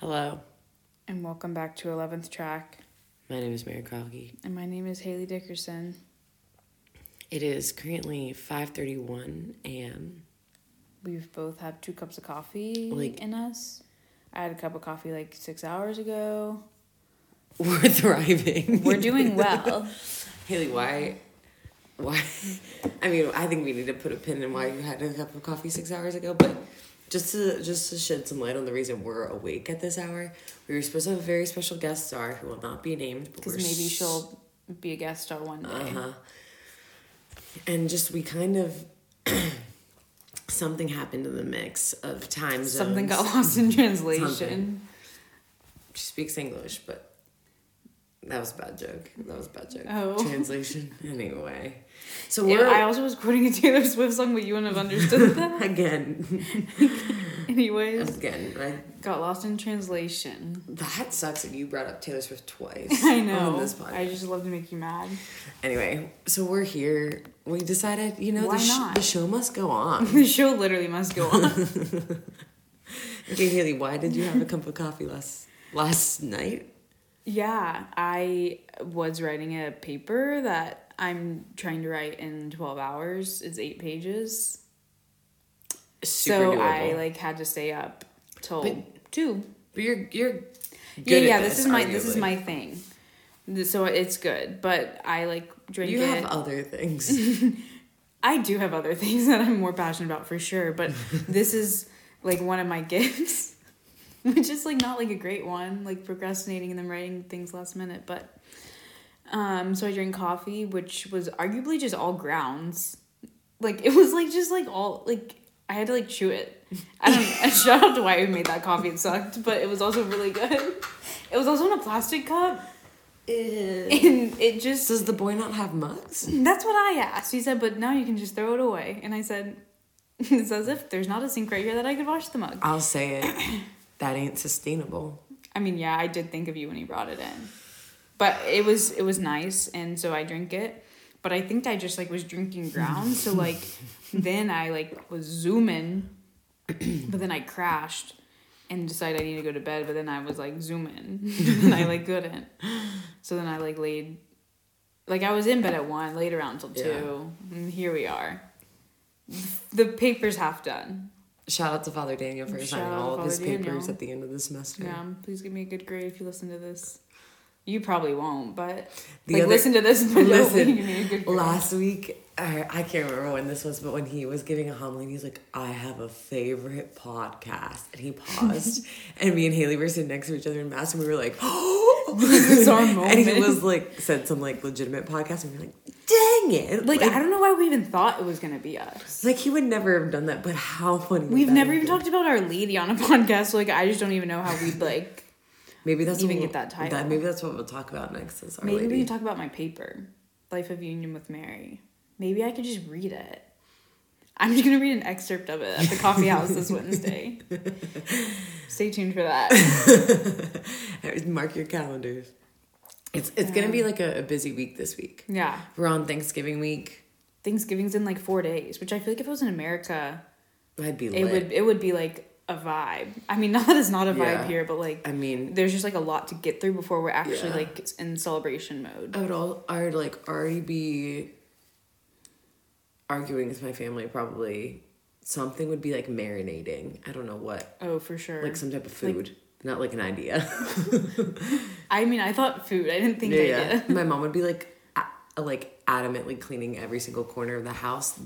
Hello, And welcome back to 11th Track. my name is Mary Kralke. And my name is Haleigh Dickerson. It is currently 5:31 a.m. We've both had two cups of coffee Like- in us. I had a cup of coffee like six hours ago. We're thriving. We're doing well. Haleigh, why? Why? I mean, I think we need to put a pin in why you had a cup of coffee six hours ago, but just to just to shed some light on the reason we're awake at this hour, we were supposed to have a very special guest star who will not be named, Because maybe she'll be a guest star one day. Uh-huh. And just we kind of something happened in the mix of time zones. Something got lost in translation. Something. She speaks English, but that was a bad joke. That was a bad joke. Oh. Translation. Anyway. So we're I also was quoting a Taylor Swift song, but you wouldn't have understood that. again. Anyways, Again, I, got lost in translation. that sucks that you brought up Taylor Swift twice. I know. This podcast. I just love to make you mad. Anyway, so we're here. We decided, you know, Why the, sh- not? the show must go on. The show literally must go on. Okay, Haleigh, why did you have a cup of coffee last last night? Yeah, I was writing a paper that I'm trying to write in 12 hours. It's eight pages. Super so doable. I like had to stay up till But- two. But you're you're Yeah, yeah, this, is my this is my thing. So it's good, but I like drink You it. have other things. I do have other things that I'm more passionate about for sure, but this is like one of my gifts, which is like not like a great one, like procrastinating and then writing things last minute. But um, so I drank coffee, which was arguably just all grounds. Like it was like just like all like I had to like chew it. I don't. shout out to why we made that coffee. It sucked, but it was also really good. It was also in a plastic cup, and it just Does the boy not have mugs? that's what I asked. He said, but now you can just throw it away. And I said, it's as if there's not a sink right here that I could wash the mug. I'll say it. That ain't sustainable. I mean, yeah, I did think of you when he brought it in. But it was it was nice and so I drink it. But I think I just like was drinking ground. So like then I like was zooming, but then I crashed and decided I need to go to bed, but then I was like zooming and I like couldn't. So then I like laid like I was in bed at one, laid around till two. And here we are. The paper's half done. Shout out to Father Daniel for signing all of his Father papers at the end of the semester. Yeah, please give me a good grade if you listen to this. You probably won't, but The like other- listen to this. But Listen, don't give me a good grade. Last week, I, I can't remember when this was, but when he was giving a homily, he's like, I have a favorite podcast. And he paused, and me and Haleigh were sitting next to each other in mass, and we were like, oh, This is our And he was like, said some like legitimate podcast, and we were like, dang it. like, I don't know why we even thought it was gonna be us. Like he would never have done that, but how funny! We've that never even been? talked about our lady on a podcast. So like, I just don't even know how we'd like. Maybe that's even what get that title. maybe that's what we'll talk about next. Is our Maybe we can talk about my paper, Life of Union with Mary. Maybe I could just read it. I'm just gonna read an excerpt of it at the coffee house this Wednesday. Stay tuned for that. Mark your calendars. It's it's gonna be like a, a busy week this week. Yeah. We're on Thanksgiving week. Thanksgiving's in like four days, which I feel like if it was in America, I'd be lit. it would it would be like a vibe. I mean, not that it's not a vibe Yeah. here, but like I mean, there's just like a lot to get through before we're actually Yeah. like in celebration mode. I would all I would like already be arguing with my family. Probably something would be like marinating. I don't know what, Oh, for sure. like some type of food, not like an idea. I mean, I thought food. I didn't think yeah, idea. yeah. My mom would be like, a- like adamantly cleaning every single corner of the house,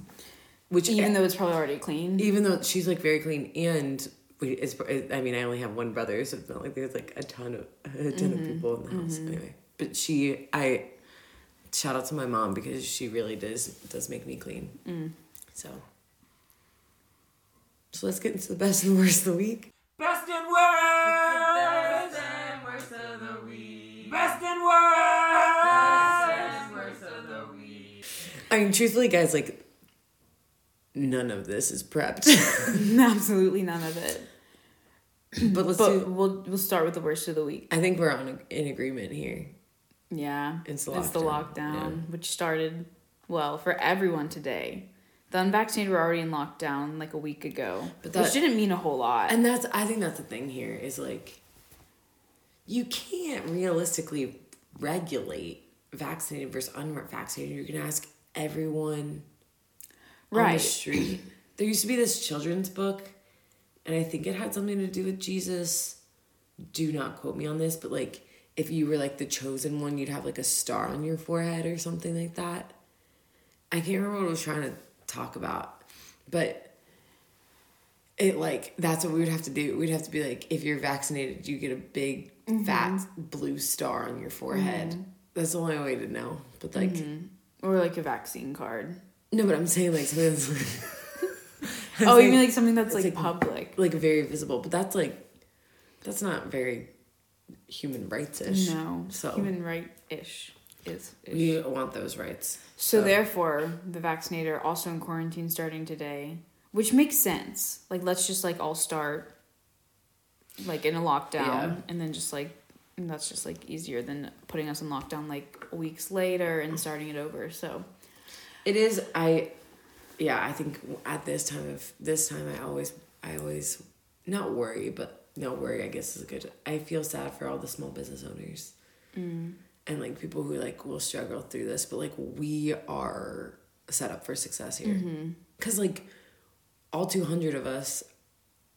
which Even though it's probably already clean. even though she's like very clean and we it's i mean i only have one brother so it's not like there's like a ton of a ton of mm-hmm. people in the house mm-hmm. anyway but she i shout out to my mom because she really does does make me clean mm. so so let's get into the best and worst of the week Best and worst. I mean truthfully guys like none of this is prepped Absolutely none of it. but let's But do we'll we'll start with the worst of the week. i think we're on in agreement here Yeah, It's the the lockdown, lockdown, yeah. which started well, for everyone today. The unvaccinated were already in lockdown like a week ago, But which that- didn't mean a whole lot. And that's I think that's the thing here is like you can't realistically regulate vaccinated versus unvaccinated. You're gonna ask everyone on the Right. street. there used to be this children's book, and I think it had something to do with Jesus. Do not quote me on this, but like if you were like the chosen one, you'd have like a star on your forehead or something like that. I can't remember what I was trying to talk about, but it like that's what we would have to do. We'd have to be like, if you're vaccinated, you get a big fat mm-hmm. blue star on your forehead. Mm-hmm. That's the only way to know. But like, mm-hmm. Or like a vaccine card. no, but I'm saying like something that's like, oh, you mean like something that's like, like- public? like very visible, but that's like that's not very human rights ish. No, so human right ish is. we want those rights. So So- therefore, the vaccinator also in quarantine starting today, which makes sense. Like, let's just like all start like in a lockdown, Yeah. and then just like and that's just like easier than putting us in lockdown like weeks later and starting it over. So It is. I, yeah. I think at this time of this time, I always, I always, not worry, but no worry. I guess is a good. I feel sad for all the small business owners, mm. and like people who like will struggle through this. But like we are set up for success here, mm-hmm. because like all two hundred of us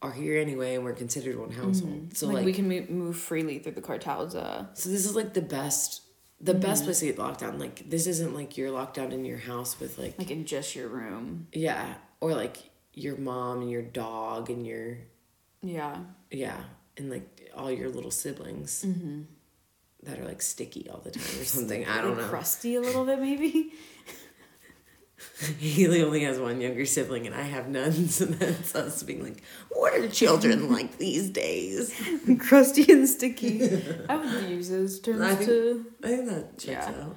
are here anyway, and we're considered one household. Mm-hmm. So like, like, we can move freely through the Kartause. Uh, so this is like the best. The mm-hmm. best place to get locked down. Like this isn't like you're locked down in your house with like like in just your room. Yeah, or like your mom and your dog and your Yeah. yeah, and like all your little siblings mm-hmm. that are like sticky all the time or something. I don't know. Crusty a little bit, maybe. Haleigh only has one younger sibling, and I have none. So that's us being like, "What are children like these days?" Crusty and sticky. I would use those terms I think- to. I think that checks Yeah. out.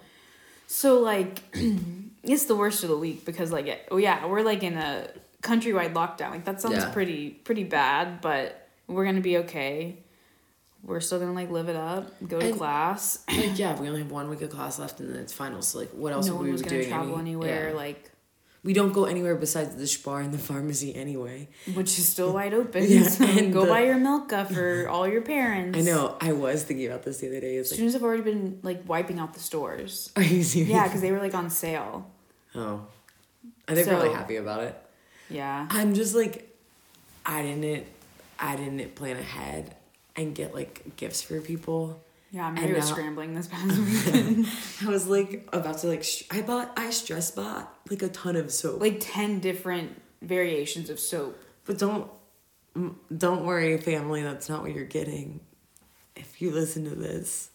So like, it's the worst of the week because like, it- oh yeah, we're like in a countrywide lockdown. Like that sounds Yeah. pretty pretty bad, but we're gonna be okay. We're still gonna like live it up, go to And- class. Like, yeah, we only have one week of class left, and then it's finals. So like, what else no are one we was gonna doing? travel any- anywhere. yeah. Like, we don't go anywhere besides the spar and the pharmacy anyway. which is still wide open. Yeah, so and go the- buy your Milka for all your parents. I know. I was thinking about this the other day. It's like, Students have already been like wiping out the stores. are you serious? Yeah, because they were like on sale. Oh. Are they So- probably happy about it? Yeah. I'm just like I didn't I didn't plan ahead and get like gifts for people. Yeah, was now- scrambling this past weekend. I was like about to like sh- I bought I stress bought like a ton of soap. like 10 different variations of soap. but don't don't worry family that's not what you're getting. If you listen to this,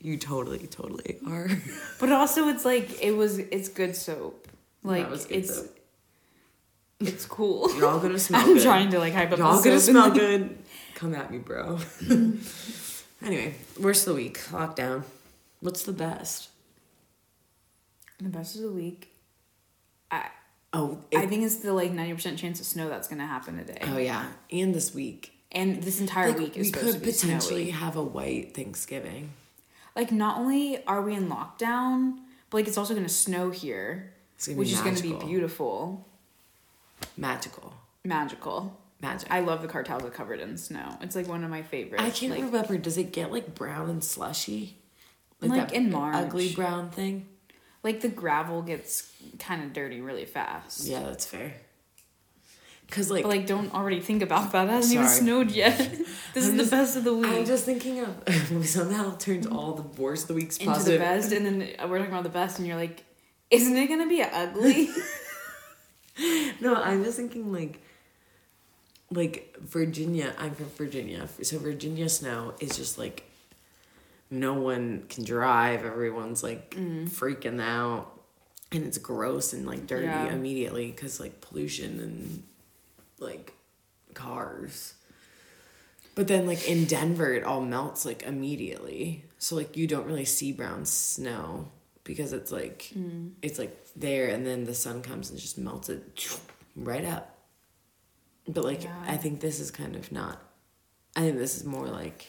you totally totally are. But also it's like it was it's good soap. Like good it's soap. it's cool. You're all gonna smell I'm good. trying to like hype up Y'all gonna smell good. Come at me, bro. anyway, worst of the week, lockdown. What's the best? The best of the week. I Oh, I think it's the like 90% chance of snow that's going to happen today. oh yeah, and this week. And this entire Like, week is we supposed could to be potentially snowy. have a white Thanksgiving. Like not only are we in lockdown, but like it's also going to snow here, which be is going to be beautiful, Magical, magical. Magic. I love the Kartause are covered in snow. It's like one of my favorites. I can't like, remember. Does it get like brown and slushy? Like in March. ugly brown thing. like the gravel gets kind of dirty really fast. Yeah, that's fair. Cause like, But like, don't already think about that. It hasn't even snowed yet. this is I'm the just- best of the week. I'm just thinking of we somehow turned all the worst of the weeks into the best, and then we're talking about the best, and you're like, isn't it gonna be ugly? No, I'm just thinking like like Virginia. I'm from Virginia. So Virginia snow is just like no one can drive. Everyone's like mm. freaking out. And it's gross and like dirty Yeah. immediately because like pollution and like cars. But then like in Denver, it all melts like immediately. So like you don't really see brown snow because it's like mm. it's like there and then the sun comes and just melts it right up. But like Yeah. I think this is kind of not I think this is more like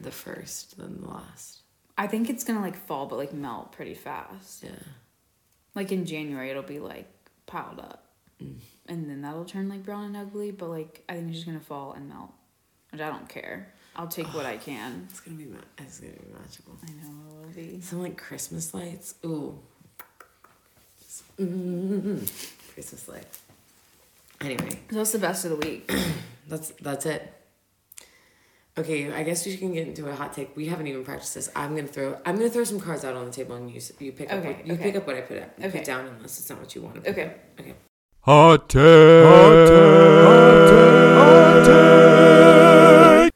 the first than the last. I think it's gonna like fall, but like melt pretty fast. Yeah. Like in January, it'll be like piled up, and then that'll turn like brown and ugly. But like I think it's just gonna fall and melt, which I don't care. I'll take what I can. It's gonna be ma- it's gonna be magical. I know it will be. Some like Christmas lights. Ooh. Mm-hmm. Christmas lights. Anyway, So that's the best of the week. that's that's it. Okay, I guess we can get into a hot take. We haven't even practiced this. I'm gonna throw. I'm gonna throw some cards out on the table, and you you pick up. What, you okay. pick up what I put up. You Okay. put down unless it's not what you want to. Pick Okay. up. Okay. Hot take. Hot take. Hot take.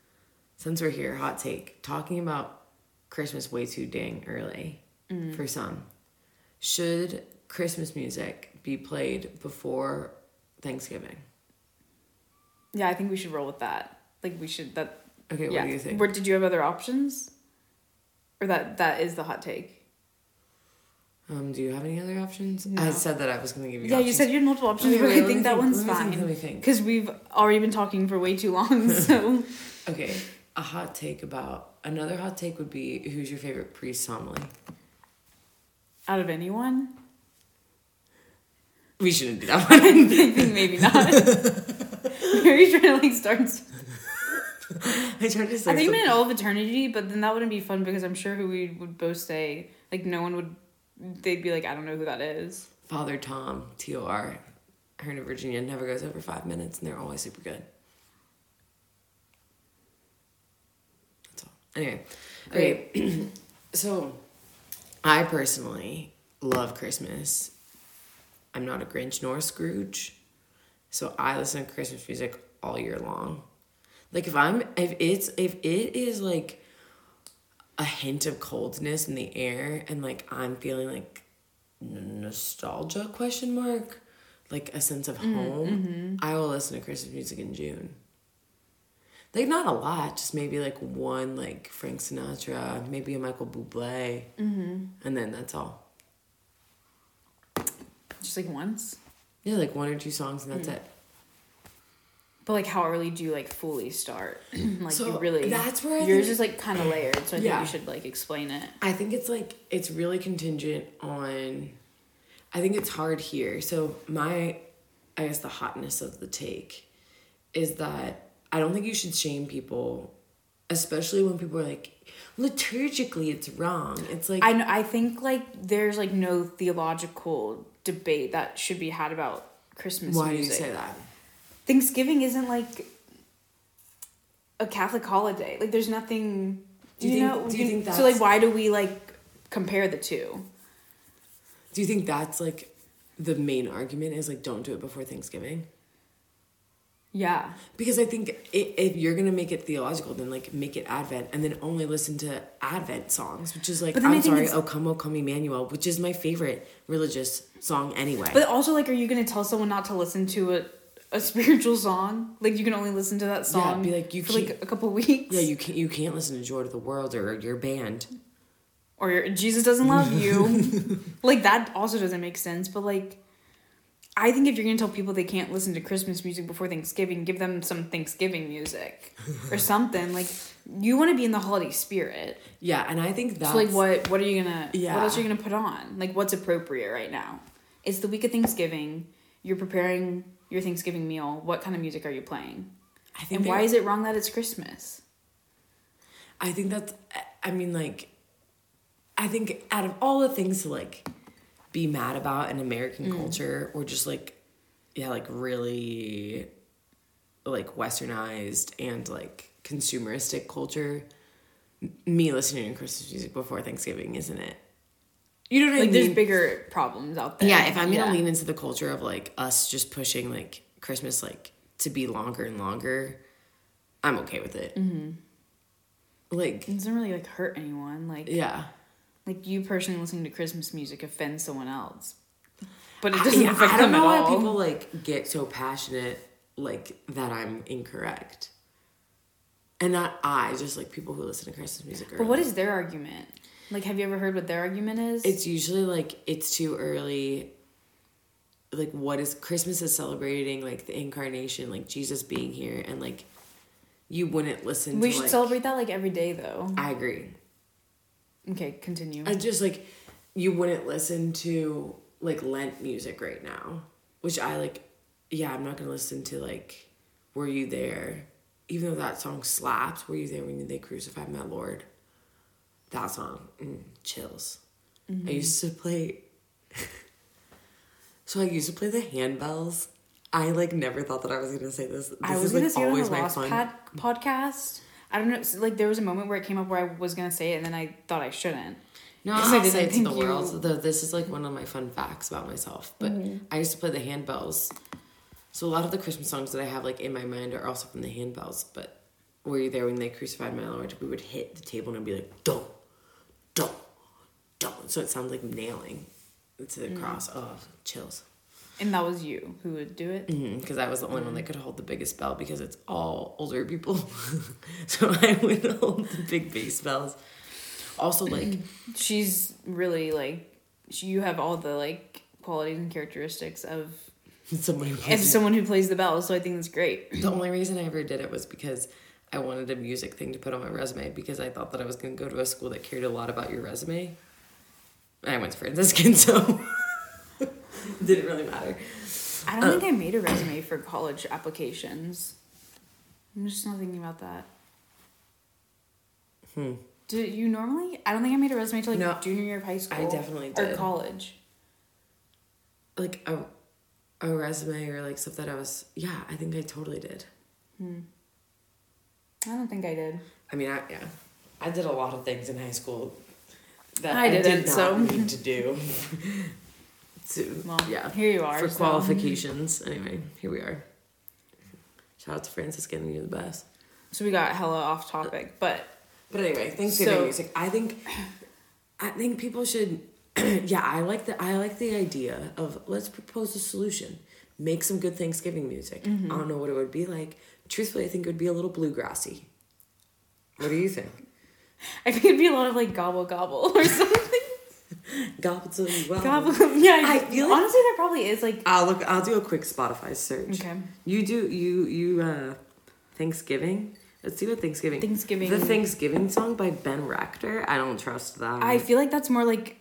Since we're here, hot take. Talking about Christmas way too dang early Mm. for some. Should Christmas music be played before Thanksgiving? Yeah, I think we should roll with that. Like we should that. Okay, yeah. what do you think? Where did you have other options? Or that that is the hot take. Um, do you have any other options? No. I said that I was going to give you. Yeah, you said you had multiple options, Okay, but wait, I think that think, one's let fine. let me think. Because we've already been talking for way too long. So Okay, a hot take about another hot take would be who's your favorite priest homily? out of anyone, We shouldn't do that one. I think maybe not. Are you trying to like start? I tried to say. I think something. meant all of eternity, but then that wouldn't be fun because I'm sure who we would both say like no one would. They'd be like, I don't know who that is. Father Tom, T O R, Hearn of Virginia never goes over five minutes, and they're always super good. That's all. Anyway, okay. so, I personally love Christmas. I'm not a Grinch nor a Scrooge, so I listen to Christmas music all year long. Like if I'm if it's if it is like a hint of coldness in the air and like I'm feeling like nostalgia question mark like a sense of mm, home mm-hmm. i will listen to christmas music in june. Like not a lot just maybe like one like frank sinatra maybe a michael bublé. Mm-hmm. And then that's all Just like once. yeah like one or two songs and that's hmm. it But like, how early do you like fully start? like, So, you really. that's where I yours is like kind of layered. So I think you should like explain it. I think it's like it's really contingent on I think it's hard here. So my I guess the hotness of the take is that I don't think you should shame people, especially when people are like liturgically it's wrong. It's like I know, I think like there's like no theological debate that should be had about Christmas why do you say that? Thanksgiving isn't like a Catholic holiday. Like there's nothing. Do you, you think- know? do you think so? Like, why do we like compare the two? Do you think that's like the main argument is like don't do it before Thanksgiving? Yeah. Because I think i if you're gonna make it theological, then like make it Advent, and then only listen to Advent songs, which is like I'm sorry, "O Come, O Come, Emmanuel," which is my favorite religious song anyway. But also, like, are you gonna tell someone not to listen to a a spiritual song? Like, you can only listen to that song. yeah, be like, you for like a couple weeks. yeah, you can't you can't listen to Joy to the World or your band. or your, Jesus doesn't love you. like that also doesn't make sense. But like, I think if you're gonna tell people they can't listen to Christmas music before Thanksgiving, give them some Thanksgiving music or something. Like you want to be in the holiday spirit. Yeah, and I think that's So like, what what are you gonna? Yeah. What else are you gonna put on? Like, what's appropriate right now? It's the week of Thanksgiving. You're preparing your Thanksgiving meal. What kind of music are you playing? I think And why is it wrong that it's Christmas? I think that's I mean like I think out of all the things to like be mad about in American Mm. culture or just like yeah, like really like westernized and like consumeristic culture, me listening to Christmas music before Thanksgiving isn't it? You know what I mean? there's bigger problems out there. Yeah, if I'm gonna Yeah. lean into the culture of like us just pushing like Christmas like to be longer and longer, I'm okay with it. Mm-hmm. Like, it doesn't really like hurt anyone. Like yeah, like you personally listening to Christmas music offends someone else, but it doesn't yeah, affect I don't them know at why all. people like get so passionate like that I'm incorrect, and not I, just like people who listen to Christmas music. but what early. is their argument? Like, have you ever heard what their argument is? It's usually like it's too early. Like what is Christmas is celebrating like the incarnation, like Jesus being here, and like you wouldn't listen. we to, should like, celebrate that like every day though. I agree. Okay, continue. I just like you wouldn't listen to like Lent music right now, which I like. Yeah, I'm not gonna listen to like "Were You There," even though that song slaps. "Were You There When They Crucified My Lord"? That song, mm, chills. I used to play. so I used to play the handbells. I like never thought that I was gonna say this. This I was is gonna like say it on always the my Lost fun. Podcast. I don't know. Like there was a moment where it came up where I was gonna say it, and then I thought I shouldn't. No, I I'll say didn't say it to the you- world. Though this is like one of my fun facts about myself. But Mm-hmm. I used to play the handbells. So a lot of the Christmas songs that I have like in my mind are also from the handbells. But were you there when they crucified my Lord? We would hit the table and I'd be like, don't, don't, don't. So it sounds like nailing to Mm-hmm. the cross. Oh, chills. And that was you who would do it. Because I was the only one Mm-hmm. that could hold the biggest bell because it's all older people. so I would hold the big bass bells. Also, like, She's really like she, you have all the like qualities and characteristics of someone who as plays someone who plays the bell. So I think that's great. The only reason I ever did it was because I wanted a music thing to put on my resume because I thought that I was going to go to a school that cared a lot about your resume. I went to Franciscan, so didn't really matter. I don't think I made a resume for college applications. I'm just not thinking about that. Hmm. Do you normally? I don't think I made a resume till like No, junior year of high school. I definitely Or did. college. Like a, a resume or like stuff that I was, yeah, I think I totally did. Hmm. I don't think I did. I mean, I, yeah, I did a lot of things in high school that I I, did didn't, not so- need to do. to, Well, yeah, here you are. for so- qualifications. Anyway, here we are. Shout out to Franciscan, you're the best. So we got hella off topic, but But anyway, Thanksgiving So- music. I think, I think people should. yeah, I like the I like the idea of let's propose a solution. Make some good Thanksgiving music. Mm-hmm. I don't know what it would be like. Truthfully, I think it would be a little bluegrassy. What do you think? I think it'd be a lot of like gobble gobble or something. Gobble to well. gobble. Yeah, I feel like- honestly there probably is like. I'll look. I'll do a quick Spotify search. Okay. You do you you uh Thanksgiving. Let's see what Thanksgiving. Thanksgiving. The Thanksgiving song by Ben Rector. I don't trust that. I feel like that's more like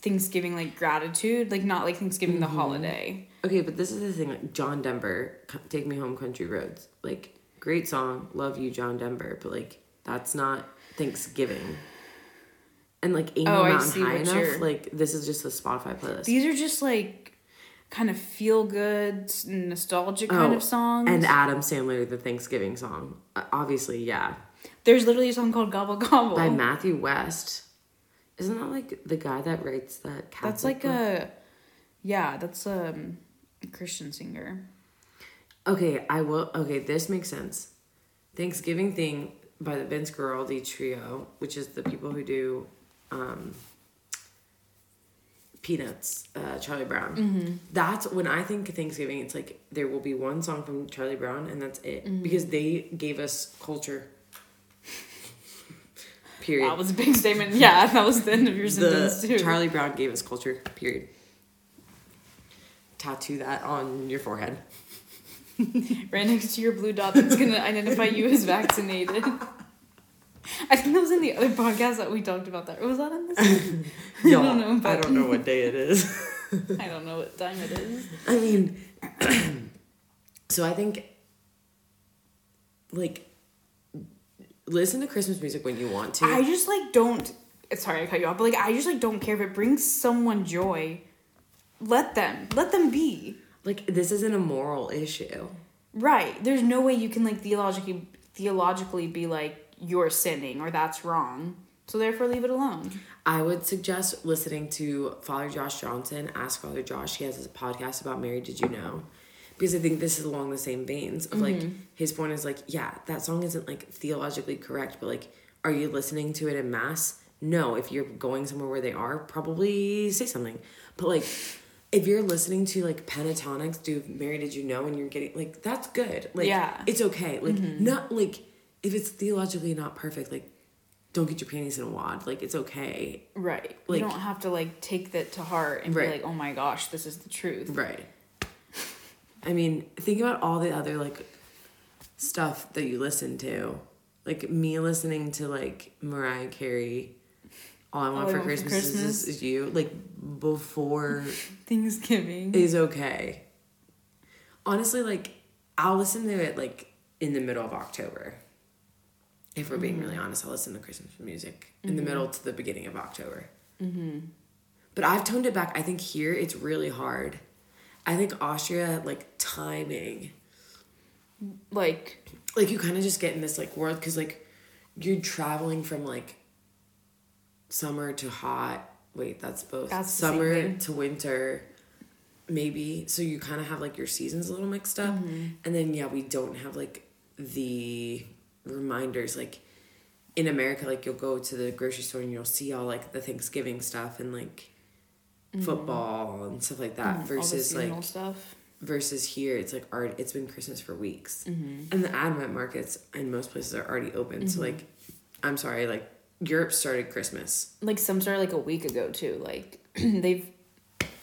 Thanksgiving, like gratitude, like not like Thanksgiving Mm-hmm. the holiday. Okay, but this is the thing. Like John Denver, "Take Me Home, Country Roads." Like, great song, love you, John Denver. But like, that's not Thanksgiving. And like, ain't Oh, mountain high enough. Like, this is just a Spotify playlist. These are just like kind of feel good, nostalgic kind Oh, of songs. and Adam Sandler, the Thanksgiving song. Uh, obviously, yeah, There's literally a song called Gobble Gobble. by Matthew West. Isn't that like the guy that writes that? Catholic that's like book? a, yeah, that's um, a Christian singer. Okay, I will. Okay, this makes sense. Thanksgiving thing by the Vince Guaraldi trio, which is the people who do um, Peanuts, uh, Charlie Brown. Mm-hmm. That's when I think Thanksgiving. It's like there will be one song from Charlie Brown, and that's it Mm-hmm. because they gave us culture. Period. That was a big statement. Yeah, that was the end of your sentence too. Charlie Brown gave us culture. Period. Tattoo that on your forehead. right next to your blue dot that's gonna identify you as vaccinated. I think that was in the other podcast that we talked about that. Was that in this? Y'all, don't know, I don't know what day it is. I don't know what time it is. I mean, so I think, like, listen to Christmas music when you want to. I just like don't. Sorry, I cut you off, but like I just like don't care if it brings someone joy. Let them. Let them be. like, this isn't a moral issue. Right. There's no way you can like theologically theologically be like you're sinning or that's wrong. So therefore leave it alone. I would suggest listening to Father Josh Johnson, Ask Father Josh. He has this podcast about Mary, Did You Know? Because I think this is along the same veins of like, mm-hmm. his point is like, yeah, that song isn't like theologically correct, but like, are you listening to it in mass? No. If you're going somewhere where they are, probably say something. But like, if you're listening to like Pentatonix do Mary Did You Know and you're getting like, that's good. Like, Yeah. it's okay. Like, mm-hmm. not like, if it's theologically not perfect, like, don't get your panties in a wad. Like, it's okay. Right. Like- you don't have to like take that to heart and Right. be like, oh my gosh, this is the truth. Right. I mean, think about all the other like stuff that you listen to. Like me listening to like Mariah Carey All I Want for Christmas, Is, is You, like before Thanksgiving. is okay. Honestly, like I'll listen to it like in the middle of October. If we're being really honest, I'll listen to Christmas music in the middle to the beginning of October. Mm-hmm. But I've toned it back. I think here it's really hard. I think Austria, like timing, like like you kind of just get in this like world because like you're traveling from like summer to hot. Wait, that's both That's the same summer thing. to winter, maybe. So you kind of have like your seasons a little mixed up, Mm-hmm. and then yeah, we don't have like the reminders like in America. Like you'll go to the grocery store and you'll see all like the Thanksgiving stuff and like football and stuff like that. Mm-hmm. Versus like stuff. versus here it's like already it's been christmas for weeks Mm-hmm. and the advent markets in most places are already open so like i'm sorry like europe started christmas Like some started like a week ago too. Like they've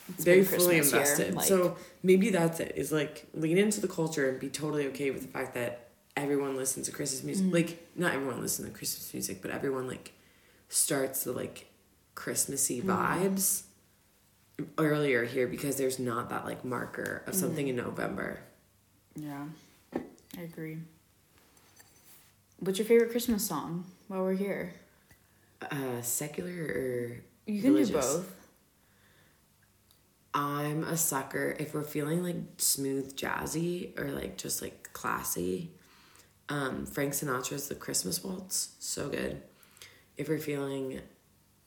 it's very fully invested like- so maybe that's it is like lean into the culture and be totally okay with the fact that everyone listens to christmas music Mm-hmm. like not everyone listens to christmas music but everyone like starts the like christmassy Mm-hmm. vibes earlier here because there's not that like marker of something Mm-hmm. in november Yeah, I agree. What's your favorite Christmas song while we're here? uh secular or You can religious? do both. I'm a sucker if we're feeling like smooth jazzy or like just like classy. Um, Frank Sinatra's The Christmas Waltz, so good. If we're feeling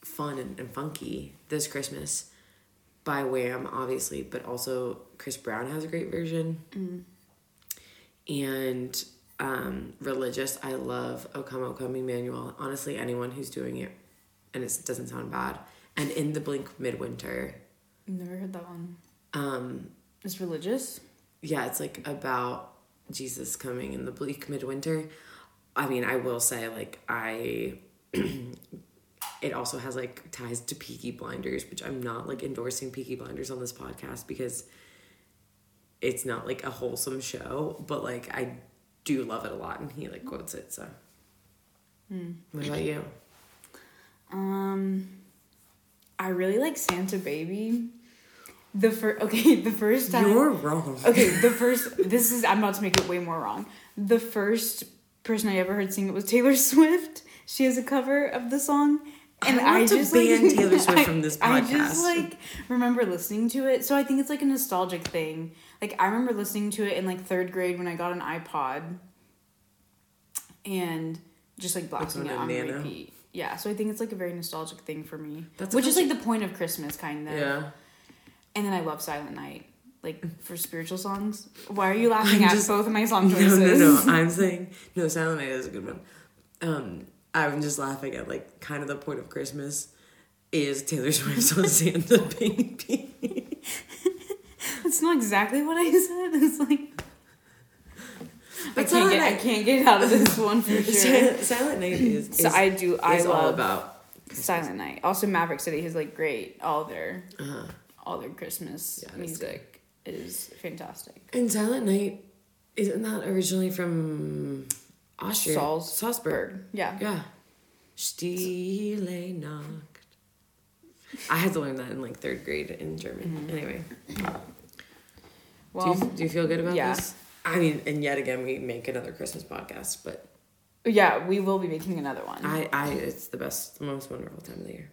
fun and, and funky this Christmas, by Wham, obviously, but also Chris Brown has a great version. And um, religious, I love O Come, O Come Emmanuel. Honestly, anyone who's doing it, and it doesn't sound bad. And In the Bleak Midwinter, Never heard that one. um, It's religious. yeah, it's like about Jesus coming in the bleak midwinter. I mean, I will say, like, I. it also has like ties to Peaky Blinders, which I'm not like endorsing Peaky Blinders on this podcast because it's not like a wholesome show, but like I do love it a lot, and he like quotes it. So, what about you? Um, I really like Santa Baby. The first, okay, the first time. You're wrong. Okay, the first. This is. I'm about to make it way more wrong. The first person I ever heard sing it was Taylor Swift. She has a cover of the song. And I I, just ban like, Taylor Swift I- from this podcast I just like remember listening to it, so I think it's like a nostalgic thing. Like I remember listening to it in like third grade when I got an iPod, and just like blasting on it on Nano? repeat. Yeah, so I think it's like a very nostalgic thing for me, That's which is like the point of Christmas, kind of. Yeah. And then I love Silent Night, like for spiritual songs. Why are you laughing I'm at just- both of my song No, choices? no, no. I'm saying no. Silent Night is a good one. Um, I'm just laughing at like kind of the point of Christmas is Taylor Swift's on Santa Baby. That's not exactly what I said. It's like I can't get I can't get out of this one for sure. Silent, Night is, is, So I do I love all about Silent Night. Also Maverick City is like great all their uh, all their Christmas Yeah, music is fantastic. and Silent Night isn't that originally from Austria? Salz- Salzburg. Yeah. Yeah. Stille Nacht. I had to learn that in like third grade in German. Mm-hmm. Anyway, Well, do, you, do you feel good about yeah. this? I mean, and yet again, we make another Christmas podcast, but yeah, we will be making another one. I, I, it's the best, most wonderful time of the year.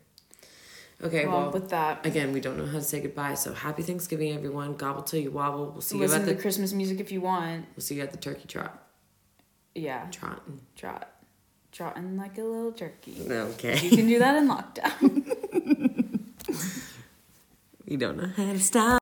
Okay, well, well, with that, again, we don't know how to say goodbye, so happy Thanksgiving, everyone. Gobble till you wobble. We'll see you at the, the Christmas music if you want. we'll see you at the turkey trot, Yeah, trot. trot, trotting like a little turkey. Okay, You can do that in lockdown. we don't know how to stop.